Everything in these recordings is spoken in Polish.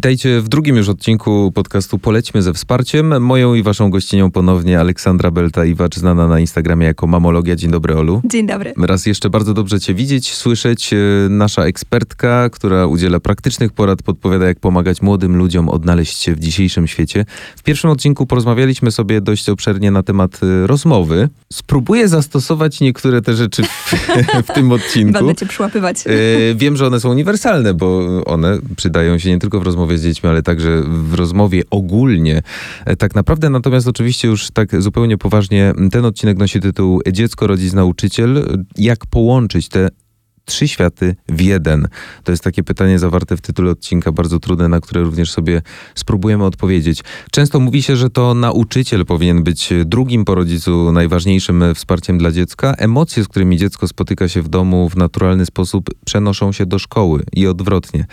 Witajcie w drugim już odcinku podcastu Polećmy ze wsparciem. Moją i waszą gościnią ponownie Aleksandra Belta-Iwacz, znana na Instagramie jako Mamologia. Dzień dobry, Olu. Dzień dobry. Raz jeszcze bardzo dobrze cię widzieć, słyszeć. E, nasza ekspertka, która udziela praktycznych porad, podpowiada jak pomagać młodym ludziom odnaleźć się w dzisiejszym świecie. W pierwszym odcinku porozmawialiśmy sobie dość obszernie na temat e, rozmowy. Spróbuję zastosować niektóre te rzeczy w, w tym odcinku. Będę cię przyłapywać. E, wiem, że one są uniwersalne, bo one przydają się nie tylko w rozmowie rozmowie z dziećmi, ale także w rozmowie ogólnie. E, tak naprawdę, natomiast oczywiście już tak zupełnie poważnie, ten odcinek nosi tytuł Dziecko, rodzic, nauczyciel. Jak połączyć te trzy światy w jeden? To jest takie pytanie zawarte w tytule odcinka, bardzo trudne, na które również sobie spróbujemy odpowiedzieć. Często mówi się, że to nauczyciel powinien być drugim po rodzicu najważniejszym wsparciem dla dziecka. Emocje, z którymi dziecko spotyka się w domu w naturalny sposób, przenoszą się do szkoły i odwrotnie.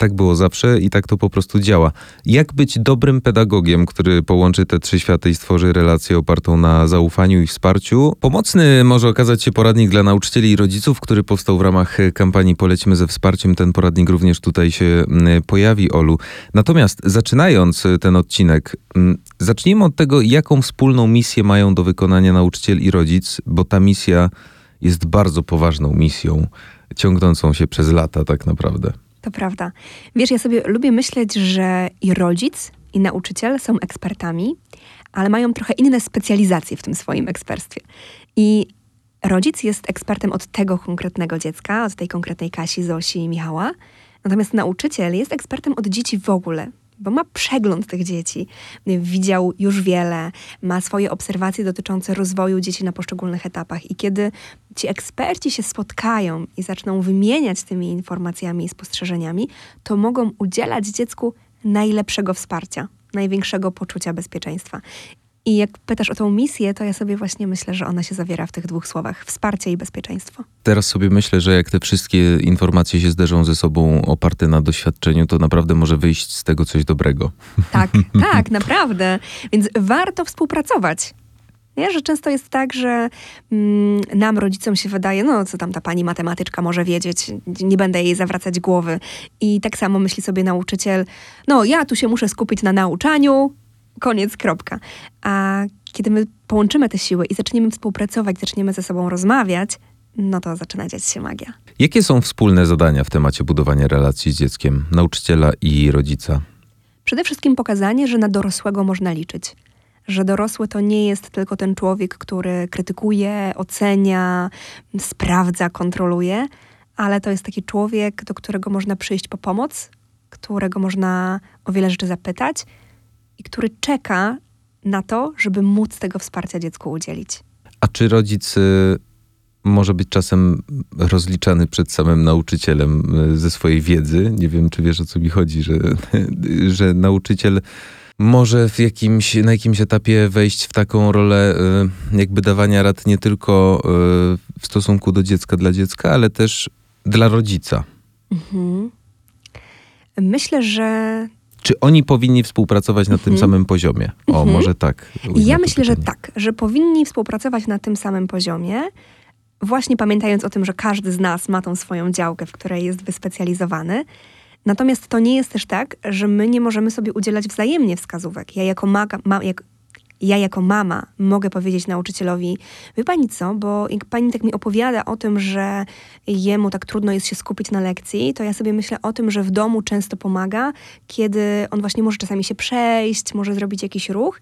Tak było zawsze i tak to po prostu działa. Jak być dobrym pedagogiem, który połączy te trzy światy i stworzy relację opartą na zaufaniu i wsparciu? Pomocny może okazać się poradnik dla nauczycieli i rodziców, który powstał w ramach kampanii Polecimy ze wsparciem. Ten poradnik również tutaj się mm, pojawi, Olu. Natomiast zaczynając ten odcinek, mm, zacznijmy od tego, jaką wspólną misję mają do wykonania nauczyciel i rodzic, bo ta misja jest bardzo poważną misją, ciągnącą się przez lata tak naprawdę. To prawda. Wiesz, ja sobie lubię myśleć, że i rodzic, i nauczyciel są ekspertami, ale mają trochę inne specjalizacje w tym swoim ekspertstwie. I rodzic jest ekspertem od tego konkretnego dziecka, od tej konkretnej Kasi, Zosi i Michała, natomiast nauczyciel jest ekspertem od dzieci w ogóle, bo ma przegląd tych dzieci, widział już wiele, ma swoje obserwacje dotyczące rozwoju dzieci na poszczególnych etapach. I kiedy ci eksperci się spotkają i zaczną wymieniać tymi informacjami i spostrzeżeniami, to mogą udzielać dziecku najlepszego wsparcia, największego poczucia bezpieczeństwa. I jak pytasz o tą misję, to ja sobie właśnie myślę, że ona się zawiera w tych dwóch słowach: wsparcie i bezpieczeństwo. Teraz sobie myślę, że jak te wszystkie informacje się zderzą ze sobą oparte na doświadczeniu, to naprawdę może wyjść z tego coś dobrego. Tak, tak, naprawdę. Więc warto współpracować. Nie? Że często jest tak, że mm, nam, rodzicom się wydaje, no co tam ta pani matematyczka może wiedzieć, nie będę jej zawracać głowy. I tak samo myśli sobie nauczyciel, no ja tu się muszę skupić na nauczaniu, koniec, kropka. A kiedy my połączymy te siły i zaczniemy współpracować, zaczniemy ze sobą rozmawiać, no to zaczyna dziać się magia. Jakie są wspólne zadania w temacie budowania relacji z dzieckiem, nauczyciela i rodzica? Przede wszystkim pokazanie, że na dorosłego można liczyć. Że dorosły to nie jest tylko ten człowiek, który krytykuje, ocenia, sprawdza, kontroluje, ale to jest taki człowiek, do którego można przyjść po pomoc, którego można o wiele rzeczy zapytać i który czeka na to, żeby móc tego wsparcia dziecku udzielić. A czy rodzic y, może być czasem rozliczany przed samym nauczycielem y, ze swojej wiedzy? Nie wiem, czy wiesz o co mi chodzi, że, że nauczyciel może w jakimś, na jakimś etapie wejść w taką rolę y, jakby dawania rad nie tylko w stosunku do dziecka dla dziecka, ale też dla rodzica. Mhm. Myślę, że czy oni powinni współpracować na tym mhm. samym poziomie? O, mhm. może tak. Ja myślę, że tak, że powinni współpracować na tym samym poziomie, właśnie pamiętając o tym, że każdy z nas ma tą swoją działkę, w której jest wyspecjalizowany. Natomiast to nie jest też tak, że my nie możemy sobie udzielać wzajemnie wskazówek. Ja jako, maga, ma, jak, ja jako mama mogę powiedzieć nauczycielowi, wie pani co, bo jak pani tak mi opowiada o tym, że jemu tak trudno jest się skupić na lekcji, to ja sobie myślę o tym, że w domu często pomaga, kiedy on właśnie może czasami się przejść, może zrobić jakiś ruch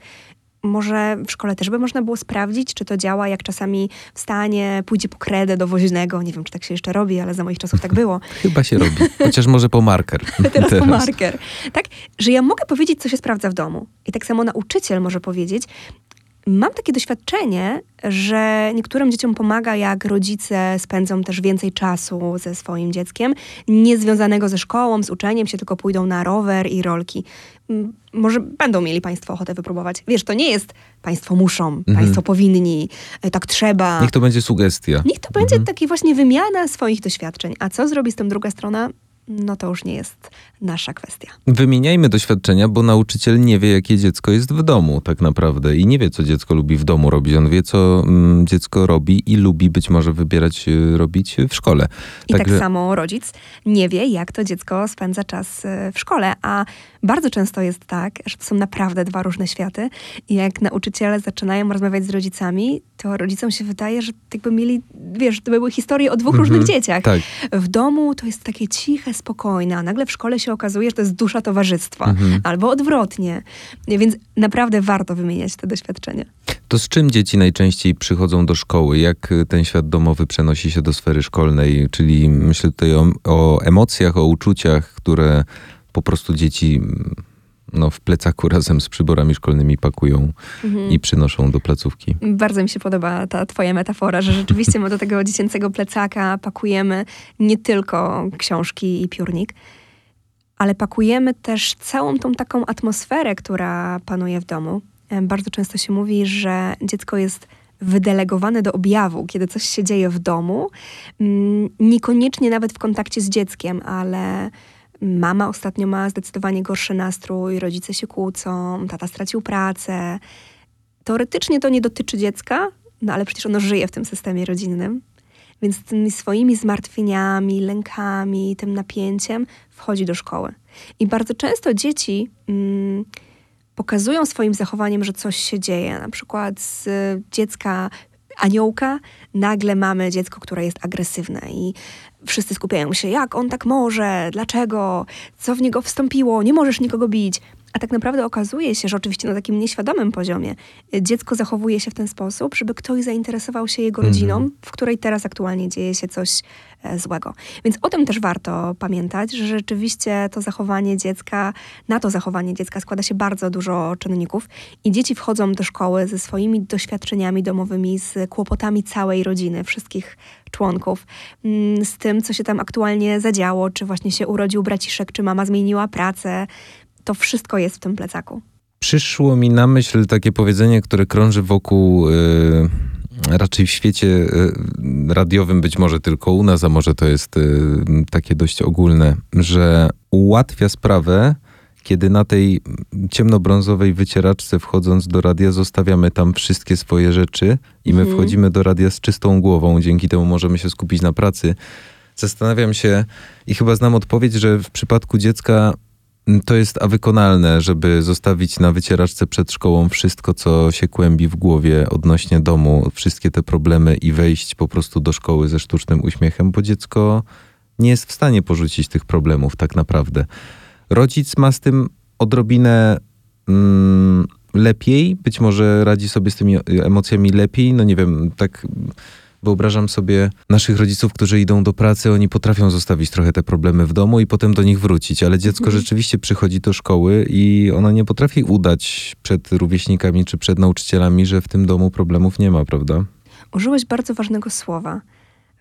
może w szkole też by można było sprawdzić, czy to działa, jak czasami wstanie, pójdzie po kredę do woźnego. Nie wiem, czy tak się jeszcze robi, ale za moich czasów tak było. Chyba się robi. Chociaż może po marker. Teraz, Teraz po marker. Tak, że ja mogę powiedzieć, co się sprawdza w domu. I tak samo nauczyciel może powiedzieć, Mam takie doświadczenie, że niektórym dzieciom pomaga, jak rodzice spędzą też więcej czasu ze swoim dzieckiem, nie związanego ze szkołą, z uczeniem się, tylko pójdą na rower i rolki. Może będą mieli Państwo ochotę wypróbować. Wiesz, to nie jest Państwo muszą, mhm. Państwo powinni, e, tak trzeba. Niech to będzie sugestia. Niech to będzie mhm. taki właśnie wymiana swoich doświadczeń. A co zrobi z tym druga strona? no to już nie jest nasza kwestia. Wymieniajmy doświadczenia, bo nauczyciel nie wie, jakie dziecko jest w domu tak naprawdę i nie wie, co dziecko lubi w domu robić. On wie, co mm, dziecko robi i lubi być może wybierać y, robić w szkole. I Także... tak samo rodzic nie wie, jak to dziecko spędza czas y, w szkole, a bardzo często jest tak, że to są naprawdę dwa różne światy i jak nauczyciele zaczynają rozmawiać z rodzicami, to rodzicom się wydaje, że jakby mieli, wiesz, to były historie o dwóch mm -hmm, różnych dzieciach. Tak. W domu to jest takie ciche, spokojne, a nagle w szkole się okazuje, że to jest dusza towarzystwa. Mhm. Albo odwrotnie. Więc naprawdę warto wymieniać te doświadczenia. To z czym dzieci najczęściej przychodzą do szkoły? Jak ten świat domowy przenosi się do sfery szkolnej? Czyli myślę tutaj o, o emocjach, o uczuciach, które po prostu dzieci no, w plecaku razem z przyborami szkolnymi pakują mhm. i przynoszą do placówki. Bardzo mi się podoba ta twoja metafora, że rzeczywiście my do tego dziecięcego plecaka pakujemy nie tylko książki i piórnik, ale pakujemy też całą tą taką atmosferę, która panuje w domu. Bardzo często się mówi, że dziecko jest wydelegowane do objawu, kiedy coś się dzieje w domu, mm, niekoniecznie nawet w kontakcie z dzieckiem, ale Mama ostatnio ma zdecydowanie gorszy nastrój, rodzice się kłócą, tata stracił pracę. Teoretycznie to nie dotyczy dziecka, no ale przecież ono żyje w tym systemie rodzinnym. Więc tymi swoimi zmartwieniami, lękami, tym napięciem wchodzi do szkoły. I bardzo często dzieci mm, pokazują swoim zachowaniem, że coś się dzieje. Na przykład z dziecka aniołka nagle mamy dziecko, które jest agresywne i wszyscy skupiają się, jak on tak może, dlaczego, co w niego wstąpiło, nie możesz nikogo bić. A tak naprawdę okazuje się, że oczywiście na takim nieświadomym poziomie y, dziecko zachowuje się w ten sposób, żeby ktoś zainteresował się jego rodziną, mm. w której teraz aktualnie dzieje się coś e, złego. Więc o tym też warto pamiętać, że rzeczywiście to zachowanie dziecka, na to zachowanie dziecka składa się bardzo dużo czynników i dzieci wchodzą do szkoły ze swoimi doświadczeniami domowymi, z kłopotami całej rodziny, wszystkich członków, mm, z tym, co się tam aktualnie zadziało, czy właśnie się urodził braciszek, czy mama zmieniła pracę, to wszystko jest w tym plecaku. Przyszło mi na myśl takie powiedzenie, które krąży wokół. Yy raczej w świecie y, radiowym, być może tylko u nas, a może to jest y, takie dość ogólne, że ułatwia sprawę, kiedy na tej ciemnobrązowej wycieraczce wchodząc do radia zostawiamy tam wszystkie swoje rzeczy i my mhm. wchodzimy do radia z czystą głową, dzięki temu możemy się skupić na pracy. Zastanawiam się i chyba znam odpowiedź, że w przypadku dziecka to jest a wykonalne, żeby zostawić na wycieraczce przed szkołą wszystko, co się kłębi w głowie odnośnie domu, wszystkie te problemy i wejść po prostu do szkoły ze sztucznym uśmiechem, bo dziecko nie jest w stanie porzucić tych problemów tak naprawdę. Rodzic ma z tym odrobinę mm, lepiej, być może radzi sobie z tymi emocjami lepiej, no nie wiem, tak Wyobrażam sobie naszych rodziców, którzy idą do pracy, oni potrafią zostawić trochę te problemy w domu i potem do nich wrócić, ale dziecko mhm. rzeczywiście przychodzi do szkoły i ona nie potrafi udać przed rówieśnikami czy przed nauczycielami, że w tym domu problemów nie ma, prawda? Użyłeś bardzo ważnego słowa.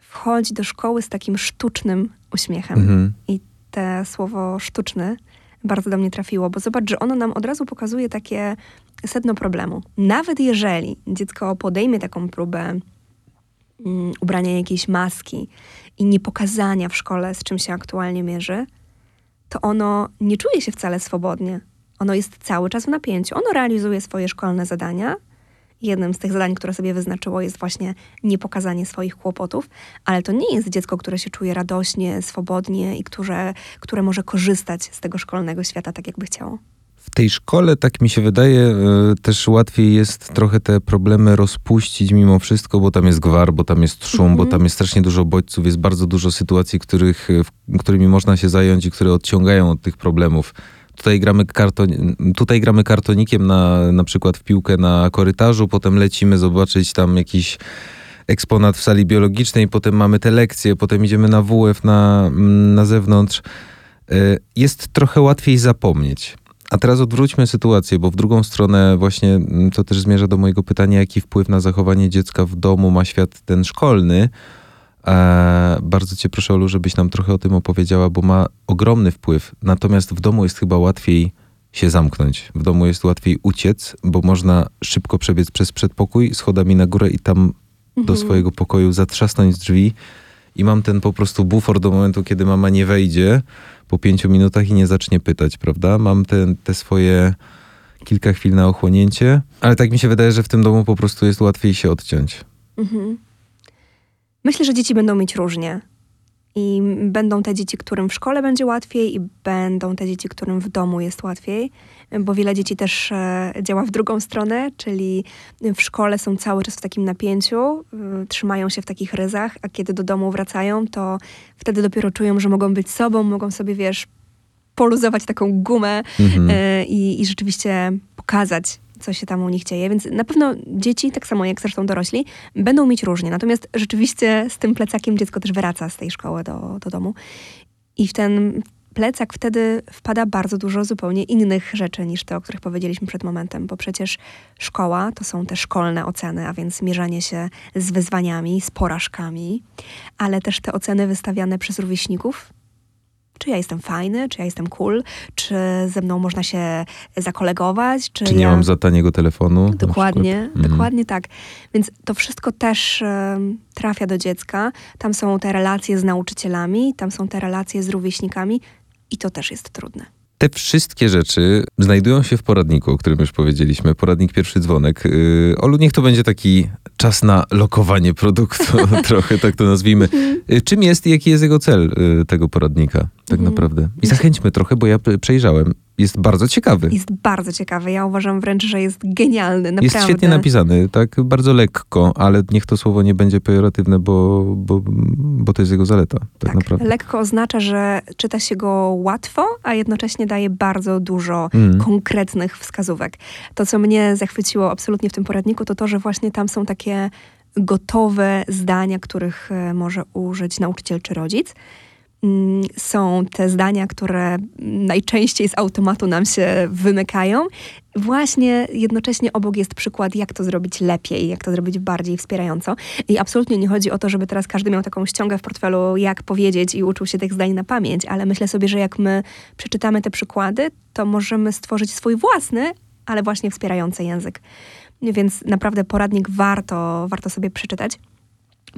Wchodzi do szkoły z takim sztucznym uśmiechem. Mhm. I te słowo sztuczny bardzo do mnie trafiło, bo zobacz, że ono nam od razu pokazuje takie sedno problemu. Nawet jeżeli dziecko podejmie taką próbę um, ubrania jakiejś maski i nie pokazania w szkole, z czym się aktualnie mierzy, to ono nie czuje się wcale swobodnie. Ono jest cały czas w napięciu. Ono realizuje swoje szkolne zadania. Jednym z tych zadań, które sobie wyznaczyło, jest właśnie niepokazanie swoich kłopotów, ale to nie jest dziecko, które się czuje radośnie, swobodnie i które, które może korzystać z tego szkolnego świata tak, jakby chciało. W tej szkole, tak mi się wydaje, e, też łatwiej jest trochę te problemy rozpuścić mimo wszystko, bo tam jest gwar, bo tam jest szum, bo mhm. tam jest strasznie dużo bodźców, jest bardzo dużo sytuacji, których, e, którymi można się zająć i które odciągają od tych problemów. Tutaj gramy, karton, tutaj gramy kartonikiem na, na przykład w piłkę na korytarzu, potem lecimy zobaczyć tam jakiś eksponat w sali biologicznej, potem mamy te lekcje, potem idziemy na WF na, na zewnątrz. E, jest trochę łatwiej zapomnieć. A teraz odwróćmy sytuację, bo w drugą stronę właśnie mm, to też zmierza do mojego pytania, jaki wpływ na zachowanie dziecka w domu ma świat ten szkolny. E, bardzo cię proszę, Olu, żebyś nam trochę o tym opowiedziała, bo ma ogromny wpływ. Natomiast w domu jest chyba łatwiej się zamknąć. W domu jest łatwiej uciec, bo można szybko przebiec przez przedpokój, schodami na górę i tam mhm. do swojego pokoju zatrzasnąć drzwi i mam ten po prostu bufor do momentu, kiedy mama nie wejdzie po pięciu minutach i nie zacznie pytać, prawda? Mam te, te swoje kilka chwil na ochłonięcie, ale tak mi się wydaje, że w tym domu po prostu jest łatwiej się odciąć. Mhm. Myślę, że dzieci będą mieć różnie. I będą te dzieci, którym w szkole będzie łatwiej, i będą te dzieci, którym w domu jest łatwiej, bo wiele dzieci też e, działa w drugą stronę, czyli w szkole są cały czas w takim napięciu, y, trzymają się w takich ryzach, a kiedy do domu wracają, to wtedy dopiero czują, że mogą być sobą, mogą sobie, wiesz, poluzować taką gumę Mhm. e, i, i rzeczywiście pokazać, co się tam u nich dzieje. Więc na pewno dzieci, tak samo jak zresztą dorośli, będą mieć różnie. Natomiast rzeczywiście z tym plecakiem dziecko też wraca z tej szkoły do, do domu. I w ten plecak wtedy wpada bardzo dużo zupełnie innych rzeczy niż te, o których powiedzieliśmy przed momentem, bo przecież szkoła to są te szkolne oceny, a więc mierzenie się z wyzwaniami, z porażkami, ale też te oceny wystawiane przez rówieśników, czy ja jestem fajny, czy ja jestem cool, czy ze mną można się zakolegować, czy, Czy nie ja... mam za taniego telefonu? Dokładnie? Mhm. dokładnie tak. Więc to wszystko też trafia do dziecka. Tam są te relacje z nauczycielami, tam są te relacje z rówieśnikami i to też jest trudne. Te wszystkie rzeczy znajdują się w poradniku, o którym już powiedzieliśmy. Poradnik pierwszy dzwonek. Yy, Olu, niech to będzie taki czas na lokowanie produktu, trochę tak to nazwijmy. Yy, Czym jest i jaki jest jego cel yy, tego poradnika, tak Mhm. naprawdę? I zachęćmy trochę, bo ja przejrzałem. Jest bardzo ciekawy. Jest bardzo ciekawy. Ja uważam wręcz, że jest genialny. Naprawdę. Jest świetnie napisany, tak bardzo lekko, ale niech to słowo nie będzie pejoratywne, bo, bo, bo to jest jego zaleta, tak, Tak, naprawdę. lekko oznacza, że czyta się go łatwo, a jednocześnie daje bardzo dużo Mm. konkretnych wskazówek. To, co mnie zachwyciło absolutnie w tym poradniku, to to, że właśnie tam są takie gotowe zdania, których e, może użyć nauczyciel czy rodzic. Mm, Są te zdania, które najczęściej z automatu nam się wymykają. Właśnie jednocześnie obok jest przykład, jak to zrobić lepiej, jak to zrobić bardziej wspierająco. I absolutnie nie chodzi o to, żeby teraz każdy miał taką ściągę w portfelu, jak powiedzieć i uczył się tych zdań na pamięć, ale myślę sobie, że jak my przeczytamy te przykłady, to możemy stworzyć swój własny, ale właśnie wspierający język. Więc naprawdę poradnik warto, warto sobie przeczytać.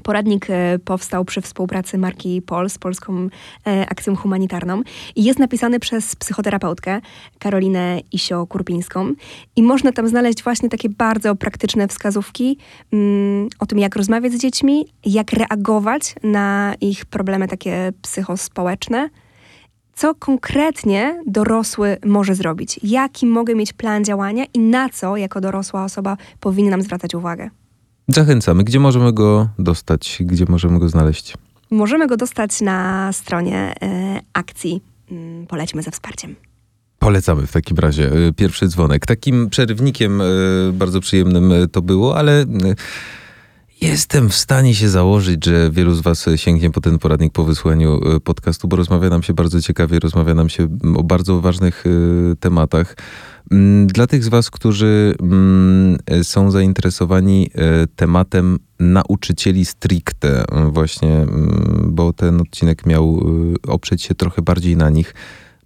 Poradnik e, powstał przy współpracy marki POL z Polską e, Akcją Humanitarną i jest napisany przez psychoterapeutkę Karolinę Isio-Kurpińską. I można tam znaleźć właśnie takie bardzo praktyczne wskazówki mm, o tym, jak rozmawiać z dziećmi, jak reagować na ich problemy takie psychospołeczne, co konkretnie dorosły może zrobić, jaki mogę mieć plan działania i na co jako dorosła osoba powinnam zwracać uwagę. Zachęcamy. Gdzie możemy go dostać? Gdzie możemy go znaleźć? Możemy go dostać na stronie e, akcji mm, Polećmy ze wsparciem. Polecamy w takim razie y, pierwszy dzwonek. Takim przerywnikiem y, bardzo przyjemnym y, to było, ale y, jestem w stanie się założyć, że wielu z Was sięgnie po ten poradnik po wysłaniu y, podcastu, bo rozmawia nam się bardzo ciekawie, rozmawia nam się mm, o bardzo ważnych y, tematach. Mm, Dla tych z Was, którzy mm, są zainteresowani y, tematem nauczycieli stricte, y, właśnie, mm, bo ten odcinek miał oprzeć się trochę bardziej na nich.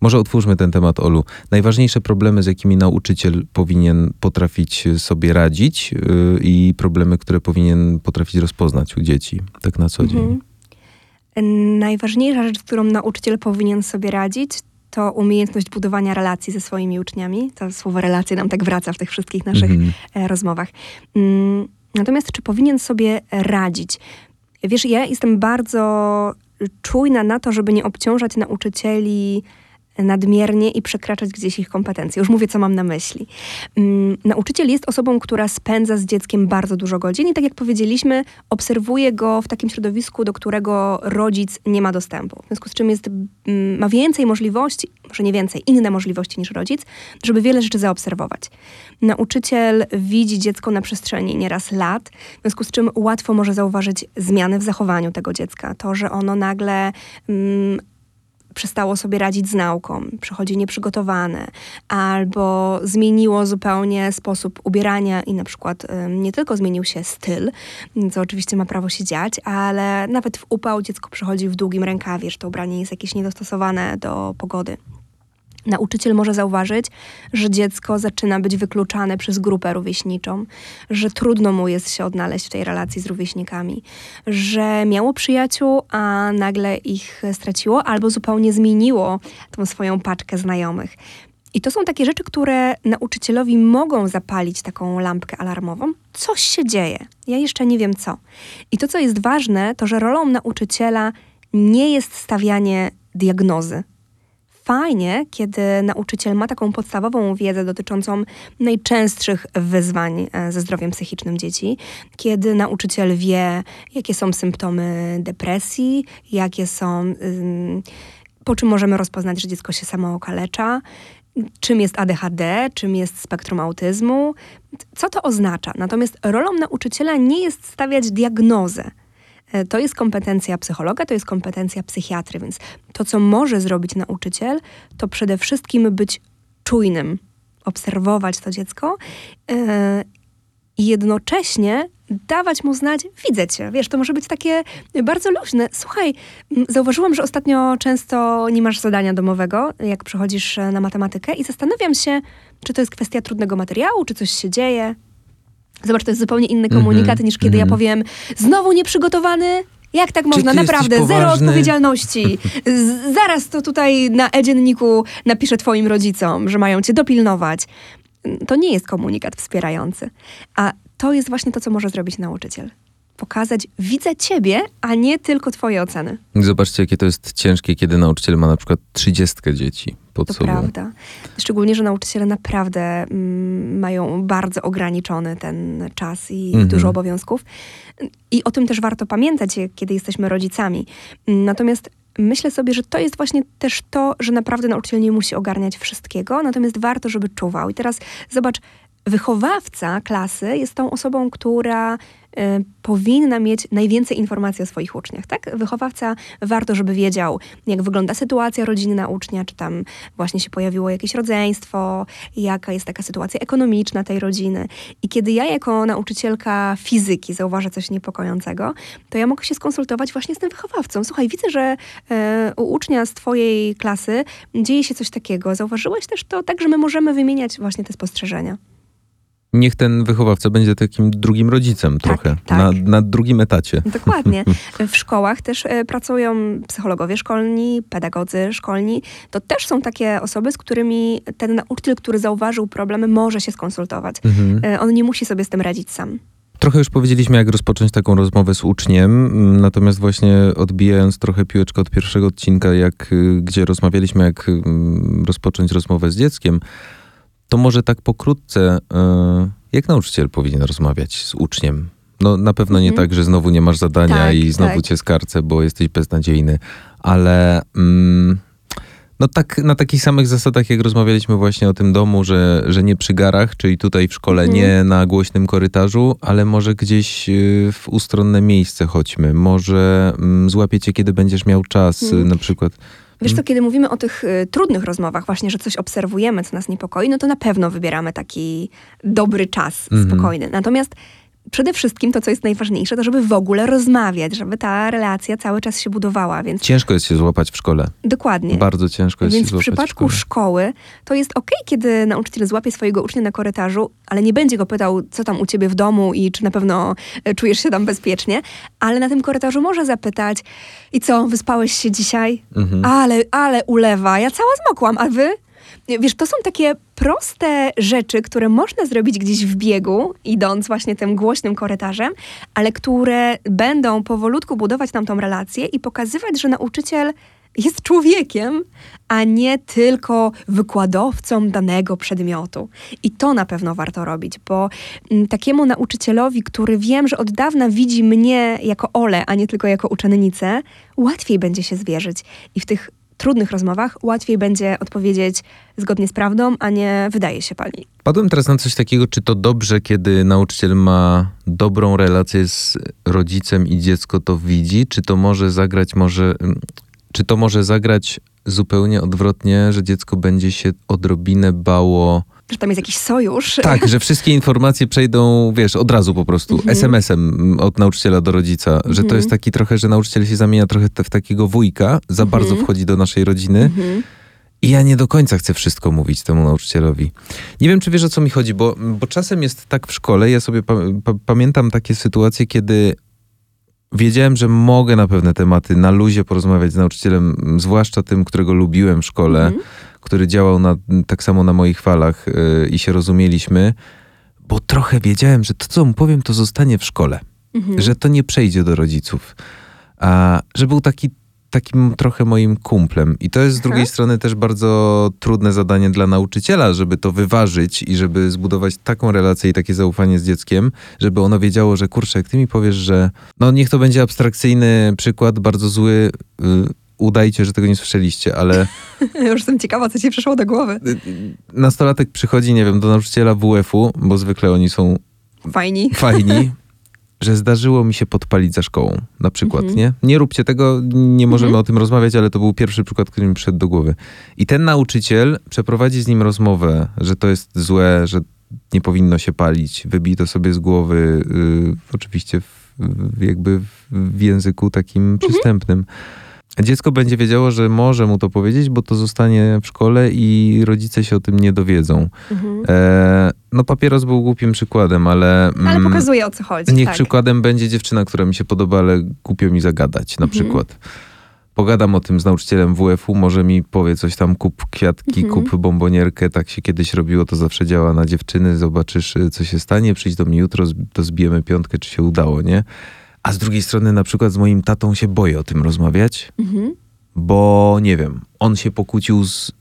Może otwórzmy ten temat, Olu. Najważniejsze problemy, z jakimi nauczyciel powinien potrafić sobie radzić yy, i problemy, które powinien potrafić rozpoznać u dzieci, tak na co dzień. Mhm. Najważniejsza rzecz, z którą nauczyciel powinien sobie radzić, to umiejętność budowania relacji ze swoimi uczniami. To słowo relacje nam tak wraca w tych wszystkich naszych Mhm. e, rozmowach. Mm, Natomiast czy powinien sobie radzić? Wiesz, ja jestem bardzo czujna na to, żeby nie obciążać nauczycieli nadmiernie i przekraczać gdzieś ich kompetencje. Już mówię, co mam na myśli. Mm, Nauczyciel jest osobą, która spędza z dzieckiem bardzo dużo godzin i tak jak powiedzieliśmy, obserwuje go w takim środowisku, do którego rodzic nie ma dostępu. W związku z czym jest, mm, ma więcej możliwości, może nie więcej, inne możliwości niż rodzic, żeby wiele rzeczy zaobserwować. Nauczyciel widzi dziecko na przestrzeni nieraz lat, w związku z czym łatwo może zauważyć zmiany w zachowaniu tego dziecka. To, że ono nagle mm, przestało sobie radzić z nauką, przychodzi nieprzygotowane, albo zmieniło zupełnie sposób ubierania i na przykład nie tylko zmienił się styl, co oczywiście ma prawo się dziać, ale nawet w upał dziecko przychodzi w długim rękawie, że to ubranie jest jakieś niedostosowane do pogody. Nauczyciel może zauważyć, że dziecko zaczyna być wykluczane przez grupę rówieśniczą, że trudno mu jest się odnaleźć w tej relacji z rówieśnikami, że miało przyjaciół, a nagle ich straciło albo zupełnie zmieniło tą swoją paczkę znajomych. I to są takie rzeczy, które nauczycielowi mogą zapalić taką lampkę alarmową. Coś się dzieje. Ja jeszcze nie wiem co. I to, co jest ważne, to że rolą nauczyciela nie jest stawianie diagnozy. Fajnie, kiedy nauczyciel ma taką podstawową wiedzę dotyczącą najczęstszych wyzwań e, ze zdrowiem psychicznym dzieci, kiedy nauczyciel wie, jakie są symptomy depresji, jakie są, po czym możemy rozpoznać, że dziecko się samo okalecza, czym jest ADHD, czym jest spektrum autyzmu, co to oznacza. Natomiast rolą nauczyciela nie jest stawiać diagnozę. E, to jest kompetencja psychologa, to jest kompetencja psychiatry, więc to, co może zrobić nauczyciel, to przede wszystkim być czujnym, obserwować to dziecko yy, i jednocześnie dawać mu znać, widzę cię. Wiesz, to może być takie bardzo luźne. Słuchaj, zauważyłam, że ostatnio często nie masz zadania domowego, jak przychodzisz e, na matematykę i zastanawiam się, czy to jest kwestia trudnego materiału, czy coś się dzieje. Zobacz, to jest zupełnie inny komunikat mm -hmm, niż kiedy mm -hmm. ja mhm. powiem, znowu nieprzygotowany, jak tak można? Naprawdę, zero odpowiedzialności. Z, zaraz to tutaj na e-dzienniku napiszę twoim rodzicom, że mają cię dopilnować. To nie jest komunikat wspierający. A to jest właśnie to, co może zrobić nauczyciel. Pokazać, widzę ciebie, a nie tylko twoje oceny. Zobaczcie, jakie to jest ciężkie, kiedy nauczyciel ma na przykład trzydziestkę dzieci pod to sobą. prawda. Szczególnie, że nauczyciele naprawdę mm, mają bardzo ograniczony ten czas i mhm. dużo obowiązków. I o tym też warto pamiętać, kiedy jesteśmy rodzicami. Natomiast myślę sobie, że to jest właśnie też to, że naprawdę nauczyciel nie musi ogarniać wszystkiego, natomiast warto, żeby czuwał. I teraz zobacz, wychowawca klasy jest tą osobą, która Y, powinna mieć najwięcej informacji o swoich uczniach, tak? Wychowawca warto, żeby wiedział, jak wygląda sytuacja rodzinna ucznia, czy tam właśnie się pojawiło jakieś rodzeństwo, jaka jest taka sytuacja ekonomiczna tej rodziny. I kiedy ja jako nauczycielka fizyki zauważę coś niepokojącego, to ja mogę się skonsultować właśnie z tym wychowawcą. Słuchaj, widzę, że y, u ucznia z twojej klasy dzieje się coś takiego. Zauważyłeś też to, tak, że my możemy wymieniać właśnie te spostrzeżenia niech ten wychowawca będzie takim drugim rodzicem tak, trochę, tak. Na, na drugim etacie. Dokładnie. W szkołach też e, pracują psychologowie szkolni, pedagodzy szkolni. To też są takie osoby, z którymi ten nauczyciel, który zauważył problemy, może się skonsultować. Mhm. E, on nie musi sobie z tym radzić sam. Trochę już powiedzieliśmy, jak rozpocząć taką rozmowę z uczniem, natomiast właśnie odbijając trochę piłeczkę od pierwszego odcinka, jak, y, gdzie rozmawialiśmy, jak mm, rozpocząć rozmowę z dzieckiem, to może tak pokrótce, e, jak nauczyciel powinien rozmawiać z uczniem? No na pewno nie mhm. tak, że znowu nie masz zadania tak, i znowu tak. cię skarcę, bo jesteś beznadziejny, ale mm, no tak na takich samych zasadach, jak rozmawialiśmy właśnie o tym domu, że, że nie przy garach, czyli tutaj w szkole, mhm. nie na głośnym korytarzu, ale może gdzieś y, w ustronne miejsce chodźmy. Może mm, złapiecie, kiedy będziesz miał czas, mhm. na przykład Wiesz co, mhm. kiedy mówimy o tych y, trudnych rozmowach, właśnie, że coś obserwujemy, co nas niepokoi, no to na pewno wybieramy taki dobry czas, mhm. spokojny. Natomiast przede wszystkim to, co jest najważniejsze, to żeby w ogóle rozmawiać, żeby ta relacja cały czas się budowała. Więc... Ciężko jest się złapać w szkole. Dokładnie. Bardzo ciężko jest więc się złapać w przypadku w szkoły to jest ok, kiedy nauczyciel złapie swojego ucznia na korytarzu, ale nie będzie go pytał, co tam u ciebie w domu i czy na pewno e, czujesz się tam bezpiecznie, ale na tym korytarzu może zapytać i co, wyspałeś się dzisiaj? Mhm. Ale, ale ulewa, ja cała zmokłam, a wy? Wiesz, to są takie proste rzeczy, które można zrobić gdzieś w biegu, idąc właśnie tym głośnym korytarzem, ale które będą powolutku budować nam tą relację i pokazywać, że nauczyciel jest człowiekiem, a nie tylko wykładowcą danego przedmiotu. I to na pewno warto robić, bo mm, takiemu nauczycielowi, który wiem, że od dawna widzi mnie jako Ole, a nie tylko jako uczennicę, łatwiej będzie się zwierzyć. I w tych trudnych rozmowach łatwiej będzie odpowiedzieć zgodnie z prawdą, a nie wydaje się pani. Padłem teraz na coś takiego, czy to dobrze, kiedy nauczyciel ma dobrą relację z rodzicem i dziecko to widzi, czy to może zagrać, może, czy to może zagrać zupełnie odwrotnie, że dziecko będzie się odrobinę bało że tam jest jakiś sojusz. Tak, że wszystkie informacje przejdą, wiesz, od razu po prostu, mhm. SMS-em od nauczyciela do rodzica, że to mhm. jest taki trochę, że nauczyciel się zamienia trochę w takiego wujka, za bardzo mhm. wchodzi do naszej rodziny I ja nie do końca chcę wszystko mówić temu nauczycielowi. Nie wiem, czy wiesz o co mi chodzi, bo, bo czasem jest tak w szkole, ja sobie pa, pa, pamiętam takie sytuacje, kiedy wiedziałem, że mogę na pewne tematy na luzie porozmawiać z nauczycielem, zwłaszcza tym, którego lubiłem w szkole, Mhm. Który działał na, tak samo na moich falach yy, i się rozumieliśmy, bo trochę wiedziałem, że to, co mu powiem, to zostanie w szkole, Mhm. że to nie przejdzie do rodziców. A że był taki takim trochę moim kumplem. I to jest z Aha. drugiej strony też bardzo trudne zadanie dla nauczyciela, żeby to wyważyć i żeby zbudować taką relację i takie zaufanie z dzieckiem, żeby ono wiedziało, że kurczę, jak ty mi powiesz, że no niech to będzie abstrakcyjny przykład, bardzo zły, y, udajcie, że tego nie słyszeliście, ale Już jestem ciekawa, co ci przyszło do głowy. y, y, nastolatek przychodzi, nie wiem, do nauczyciela WF-u, bo zwykle oni są Fajni. fajni, że zdarzyło mi się podpalić za szkołą, na przykład, Mhm. nie? Nie róbcie tego, nie możemy Mhm. o tym rozmawiać, ale to był pierwszy przykład, który mi przyszedł do głowy. I ten nauczyciel przeprowadzi z nim rozmowę, że to jest złe, że nie powinno się palić, wybij to sobie z głowy, yy, oczywiście w, w, jakby w, w języku takim Mhm. przystępnym. Dziecko będzie wiedziało, że może mu to powiedzieć, bo to zostanie w szkole i rodzice się o tym nie dowiedzą. Mhm. E, no papieros był głupim przykładem, ale... Ale mm, pokazuje, o co chodzi. Niech tak. przykładem będzie dziewczyna, która mi się podoba, ale głupio mi zagadać, na Mhm. przykład. Pogadam o tym z nauczycielem WF-u, może mi powie coś tam, kup kwiatki, Mhm. kup bombonierkę, tak się kiedyś robiło, to zawsze działa na dziewczyny, zobaczysz, y, co się stanie, przyjdź do mnie jutro, to zbijemy piątkę, czy się udało, nie? A z drugiej strony na przykład z moim tatą się boję o tym rozmawiać, Mhm. bo nie wiem, on się pokłócił z,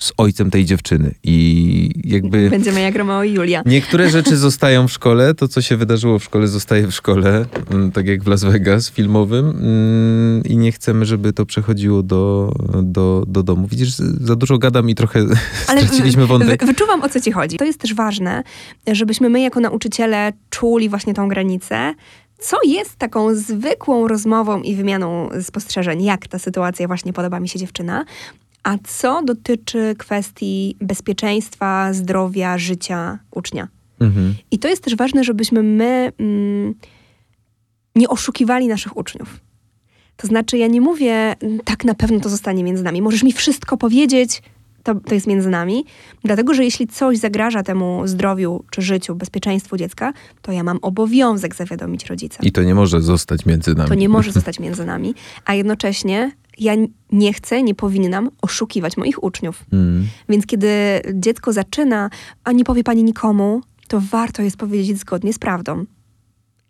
z ojcem tej dziewczyny i jakby... Będziemy jak Romeo i Julia. Niektóre rzeczy zostają w szkole, to co się wydarzyło w szkole zostaje w szkole, mm, tak jak w Las Vegas filmowym mm, i nie chcemy, żeby to przechodziło do, do, do domu. Widzisz, za dużo gadam i trochę straciliśmy wątek. Wy, wyczuwam, o co ci chodzi. To jest też ważne, żebyśmy my jako nauczyciele czuli właśnie tą granicę, co jest taką zwykłą rozmową i wymianą spostrzeżeń, jak ta sytuacja właśnie podoba mi się dziewczyna, a co dotyczy kwestii bezpieczeństwa, zdrowia, życia ucznia. Mhm. I to jest też ważne, żebyśmy my mm, nie oszukiwali naszych uczniów. To znaczy, ja nie mówię, "Mm, tak na pewno to zostanie między nami. Możesz mi wszystko powiedzieć, to, to jest między nami. Dlatego, że jeśli coś zagraża temu zdrowiu czy życiu, bezpieczeństwu dziecka, to ja mam obowiązek zawiadomić rodzica. I to nie może zostać między nami. To nie może zostać między nami, a jednocześnie ja nie chcę, nie powinnam oszukiwać moich uczniów. Mm. Więc kiedy dziecko zaczyna, a nie powie pani nikomu, to warto jest powiedzieć zgodnie z prawdą.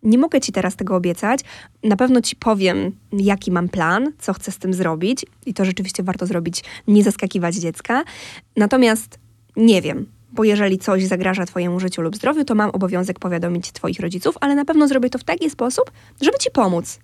Nie mogę ci teraz tego obiecać. Na pewno ci powiem, jaki mam plan, co chcę z tym zrobić, i to rzeczywiście warto zrobić, nie zaskakiwać dziecka. Natomiast nie wiem, bo jeżeli coś zagraża Twojemu życiu lub zdrowiu, to mam obowiązek powiadomić Twoich rodziców, ale na pewno zrobię to w taki sposób, żeby Ci pomóc.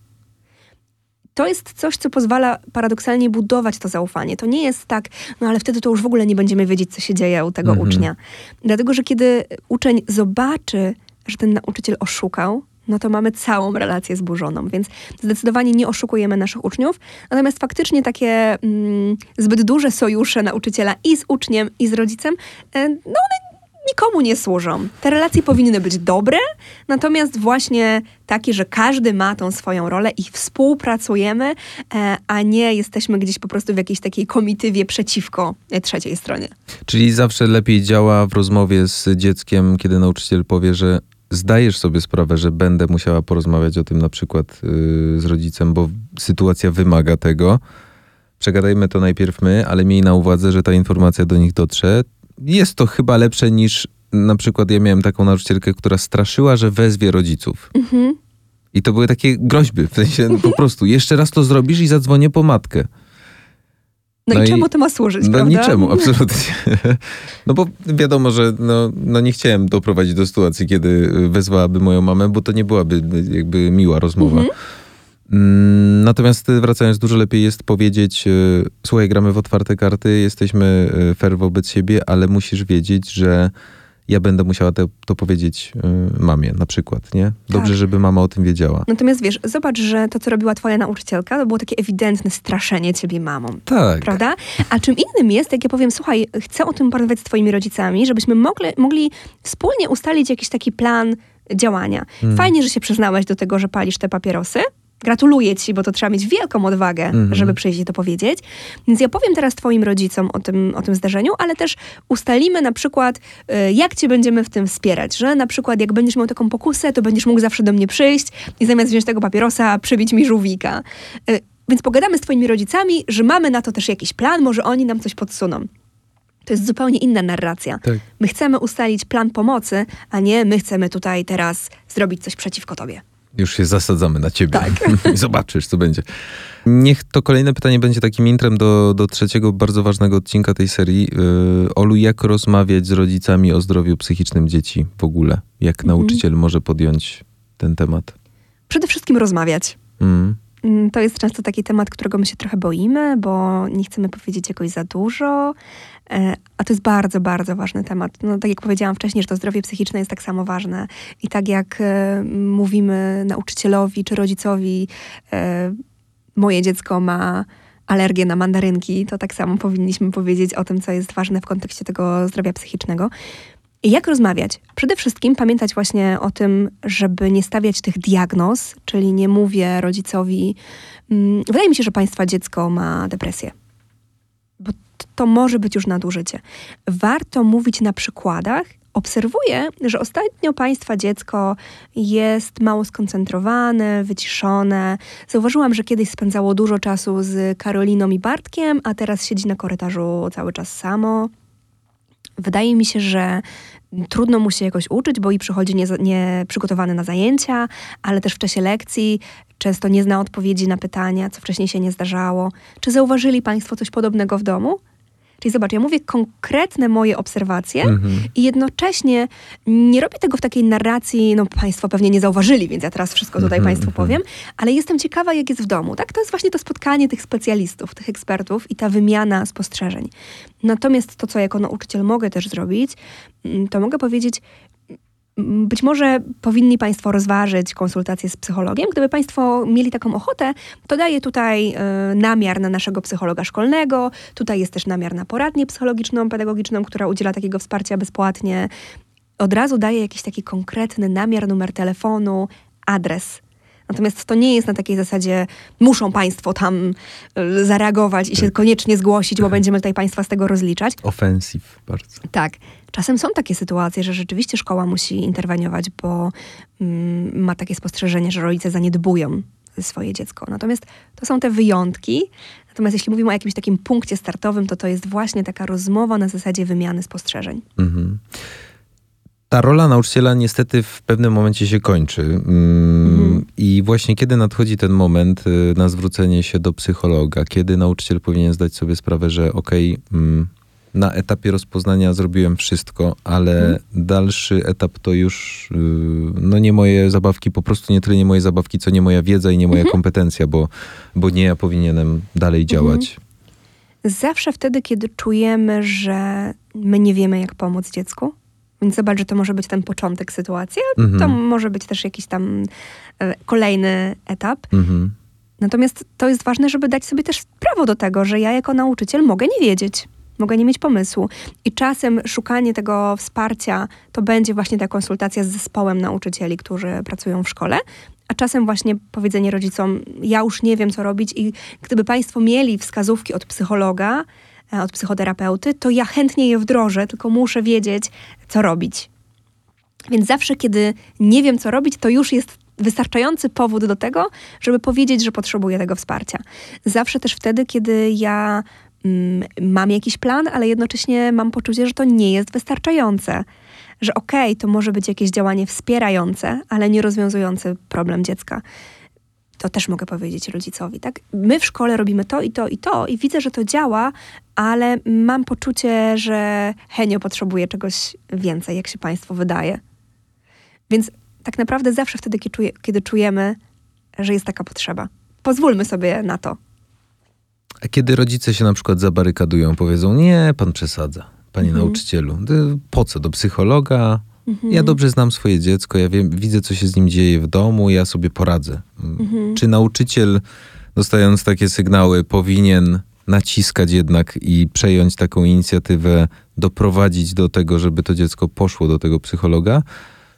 To jest coś, co pozwala paradoksalnie budować to zaufanie. To nie jest tak, no ale wtedy to już w ogóle nie będziemy wiedzieć, co się dzieje u tego Mhm. ucznia. Dlatego, że kiedy uczeń zobaczy, że ten nauczyciel oszukał, no to mamy całą relację zburzoną, więc zdecydowanie nie oszukujemy naszych uczniów. Natomiast faktycznie takie mm, zbyt duże sojusze nauczyciela i z uczniem, i z rodzicem, e, no one nikomu nie służą. Te relacje powinny być dobre, natomiast właśnie takie, że każdy ma tą swoją rolę i współpracujemy, e, a nie jesteśmy gdzieś po prostu w jakiejś takiej komitywie przeciwko e, trzeciej stronie. Czyli zawsze lepiej działa w rozmowie z dzieckiem, kiedy nauczyciel powie, że zdajesz sobie sprawę, że będę musiała porozmawiać o tym na przykład yy, z rodzicem, bo sytuacja wymaga tego. Przegadajmy to najpierw my, ale miej na uwadze, że ta informacja do nich dotrze. Jest to chyba lepsze niż na przykład ja miałem taką nauczycielkę, która straszyła, że wezwie rodziców. Mhm. I to były takie groźby, w sensie no, po prostu jeszcze raz to zrobisz i zadzwonię po matkę. No, No i i- czemu to ma służyć, No prawda? niczemu, absolutnie. No bo wiadomo, że no, no nie chciałem doprowadzić do sytuacji, kiedy wezwałaby moją mamę, bo to nie byłaby jakby miła rozmowa. Mhm. Mm, Natomiast wracając, dużo lepiej jest powiedzieć, e, słuchaj, gramy w otwarte karty, jesteśmy e, fair wobec siebie, ale musisz wiedzieć, że ja będę musiała te, to powiedzieć e, mamie na przykład, nie? Dobrze, Tak. żeby mama o tym wiedziała. Natomiast wiesz, zobacz, że to, co robiła twoja nauczycielka, to było takie ewidentne straszenie ciebie mamą. Tak. Prawda? A czym innym jest, jak ja powiem, słuchaj, chcę o tym porozmawiać z twoimi rodzicami, żebyśmy mogli, mogli wspólnie ustalić jakiś taki plan działania. Hmm. Fajnie, że się przyznałeś do tego, że palisz te papierosy, Gratuluję ci, bo to trzeba mieć wielką odwagę, Mhm. żeby przyjść i to powiedzieć. Więc ja powiem teraz twoim rodzicom o tym, o tym zdarzeniu, ale też ustalimy na przykład, y, jak cię będziemy w tym wspierać, że na przykład jak będziesz miał taką pokusę, to będziesz mógł zawsze do mnie przyjść i zamiast wziąć tego papierosa, przybić mi żółwika. Y, Więc pogadamy z twoimi rodzicami, że mamy na to też jakiś plan, może oni nam coś podsuną. To jest zupełnie inna narracja. Tak. My chcemy ustalić plan pomocy, a nie my chcemy tutaj teraz zrobić coś przeciwko tobie. Już się zasadzamy na ciebie. Tak. Zobaczysz, co będzie. Niech to kolejne pytanie będzie takim intrem do, do trzeciego bardzo ważnego odcinka tej serii. Yy, Olu, jak rozmawiać z rodzicami o zdrowiu psychicznym dzieci w ogóle? Jak Mhm. nauczyciel może podjąć ten temat? Przede wszystkim rozmawiać. Mm. Mm, To jest często taki temat, którego my się trochę boimy, bo nie chcemy powiedzieć jakoś za dużo, a to jest bardzo, bardzo ważny temat. No, tak jak powiedziałam wcześniej, że to zdrowie psychiczne jest tak samo ważne. I tak jak e, mówimy nauczycielowi czy rodzicowi, e, moje dziecko ma alergię na mandarynki, to tak samo powinniśmy powiedzieć o tym, co jest ważne w kontekście tego zdrowia psychicznego. I Jak rozmawiać? Przede wszystkim pamiętać właśnie o tym, żeby nie stawiać tych diagnoz, czyli nie mówię rodzicowi, mm, wydaje mi się, że państwa dziecko ma depresję. Bo to może być już nadużycie. Warto mówić na przykładach. Obserwuję, że ostatnio państwa dziecko jest mało skoncentrowane, wyciszone. Zauważyłam, że kiedyś spędzało dużo czasu z Karoliną i Bartkiem, a teraz siedzi na korytarzu cały czas samo. Wydaje mi się, że trudno mu się jakoś uczyć, bo i przychodzi nieprzygotowany nie na zajęcia, ale też w czasie lekcji często nie zna odpowiedzi na pytania, co wcześniej się nie zdarzało. Czy zauważyli Państwo coś podobnego w domu? Czyli zobacz, ja mówię konkretne moje obserwacje Mhm. i jednocześnie nie robię tego w takiej narracji, no Państwo pewnie nie zauważyli, więc ja teraz wszystko tutaj Mhm, Państwu mhm. powiem, ale jestem ciekawa, jak jest w domu. Tak? To jest właśnie to spotkanie tych specjalistów, tych ekspertów i ta wymiana spostrzeżeń. Natomiast to, co jako nauczyciel mogę też zrobić, mm, to mogę powiedzieć, być może powinni Państwo rozważyć konsultację z psychologiem. Gdyby Państwo mieli taką ochotę, to daję tutaj y, namiar na naszego psychologa szkolnego. Tutaj jest też namiar na poradnię psychologiczną, pedagogiczną, która udziela takiego wsparcia bezpłatnie. Od razu daję jakiś taki konkretny namiar, numer telefonu, adres. Natomiast to nie jest na takiej zasadzie, muszą Państwo tam y, zareagować i się koniecznie zgłosić, bo będziemy tutaj Państwa z tego rozliczać. Offensive bardzo. Tak. Czasem są takie sytuacje, że rzeczywiście szkoła musi interweniować, bo mm, ma takie spostrzeżenie, że rodzice zaniedbują swoje dziecko. Natomiast to są te wyjątki. Natomiast jeśli mówimy o jakimś takim punkcie startowym, to to jest właśnie taka rozmowa na zasadzie wymiany spostrzeżeń. Mhm. Ta rola nauczyciela niestety w pewnym momencie się kończy. Mm, Mhm. I właśnie kiedy nadchodzi ten moment y, na zwrócenie się do psychologa, kiedy nauczyciel powinien zdać sobie sprawę, że okej, mm, na etapie rozpoznania zrobiłem wszystko, ale Mhm. dalszy etap to już y, no nie moje zabawki, po prostu nie tyle nie moje zabawki, co nie moja wiedza i nie moja Mhm. kompetencja, bo, bo nie ja powinienem dalej działać. Zawsze wtedy, kiedy czujemy, że my nie wiemy, jak pomóc dziecku. Więc zobacz, że to może być ten początek sytuacji, ale Mhm. to może być też jakiś tam e, kolejny etap. Mhm. Natomiast to jest ważne, żeby dać sobie też prawo do tego, że ja jako nauczyciel mogę nie wiedzieć, mogę nie mieć pomysłu. I czasem szukanie tego wsparcia to będzie właśnie ta konsultacja z zespołem nauczycieli, którzy pracują w szkole. A czasem właśnie powiedzenie rodzicom, ja już nie wiem, co robić, i gdyby Państwo mieli wskazówki od psychologa, e, od psychoterapeuty, to ja chętnie je wdrożę, tylko muszę wiedzieć, co robić. Więc zawsze, kiedy nie wiem, co robić, to już jest wystarczający powód do tego, żeby powiedzieć, że potrzebuję tego wsparcia. Zawsze też wtedy, kiedy ja mam jakiś plan, ale jednocześnie mam poczucie, że to nie jest wystarczające. Że okej, to może być jakieś działanie wspierające, ale nie rozwiązujące problem dziecka. To też mogę powiedzieć rodzicowi, tak? My w szkole robimy to i to i to i widzę, że to działa, ale mam poczucie, że Henio potrzebuje czegoś więcej, jak się Państwu wydaje. Więc tak naprawdę zawsze wtedy, kiedy czujemy, że jest taka potrzeba. Pozwólmy sobie na to. A kiedy rodzice się na przykład zabarykadują, powiedzą, nie, pan przesadza, panie Mhm. nauczycielu, po co, do psychologa? Mhm. Ja dobrze znam swoje dziecko, ja wiem, widzę, co się z nim dzieje w domu, ja sobie poradzę. Mhm. Czy nauczyciel, dostając takie sygnały, powinien naciskać jednak i przejąć taką inicjatywę, doprowadzić do tego, żeby to dziecko poszło do tego psychologa?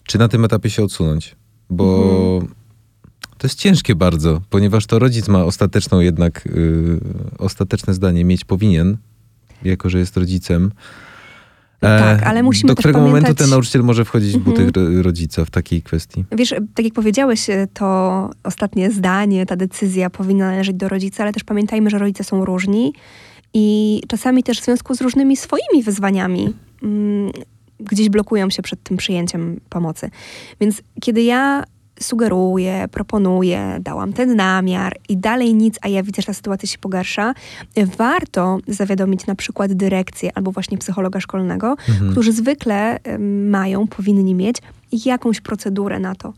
Czy na tym etapie się odsunąć? Bo To jest ciężkie bardzo, ponieważ to rodzic ma ostateczną jednak, yy, ostateczne zdanie mieć powinien, jako że jest rodzicem. Tak, ale musimy Do którego pamiętać... momentu ten nauczyciel może wchodzić w buty Mhm. ro- rodzica w takiej kwestii? Wiesz, tak jak powiedziałeś, to ostatnie zdanie, ta decyzja powinna należeć do rodzica, ale też pamiętajmy, że rodzice są różni i czasami też w związku z różnymi swoimi wyzwaniami mm, gdzieś blokują się przed tym przyjęciem pomocy. Więc kiedy ja sugeruję, proponuję, dałam ten namiar i dalej nic, a ja widzę, że ta sytuacja się pogarsza, warto zawiadomić na przykład dyrekcję albo właśnie psychologa szkolnego, Mhm. którzy zwykle mają, powinni mieć jakąś procedurę na to.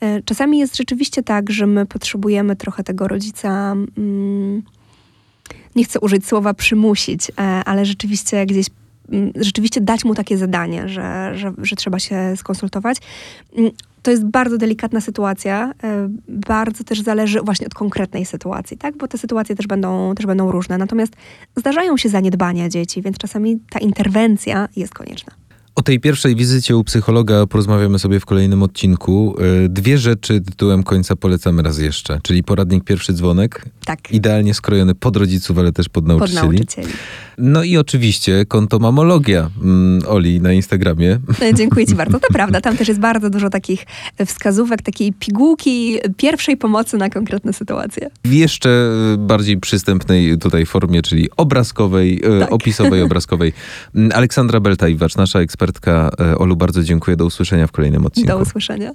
E, Czasami jest rzeczywiście tak, że my potrzebujemy trochę tego rodzica, mm, nie chcę użyć słowa przymusić, e, ale rzeczywiście gdzieś mm, rzeczywiście dać mu takie zadanie, że, że, że trzeba się skonsultować. To jest bardzo delikatna sytuacja, e, bardzo też zależy właśnie od konkretnej sytuacji, tak? Bo te sytuacje też będą, też będą różne. Natomiast zdarzają się zaniedbania dzieci, więc czasami ta interwencja jest konieczna. O tej pierwszej wizycie u psychologa porozmawiamy sobie w kolejnym odcinku. Yy, Dwie rzeczy tytułem końca polecamy raz jeszcze, czyli poradnik pierwszy dzwonek, Tak, idealnie skrojony pod rodziców, ale też pod pod nauczycieli. nauczycieli. No i oczywiście konto Mamologia mm, Oli na Instagramie. E, Dziękuję Ci bardzo. To prawda, tam też jest bardzo dużo takich wskazówek, takiej pigułki pierwszej pomocy na konkretne sytuacje. W jeszcze y, bardziej przystępnej tutaj formie, czyli obrazkowej, y, Tak. opisowej, obrazkowej. Aleksandra Beltajwacz, nasza ekspertka. Y, Olu, bardzo dziękuję. Do usłyszenia w kolejnym odcinku. Do usłyszenia.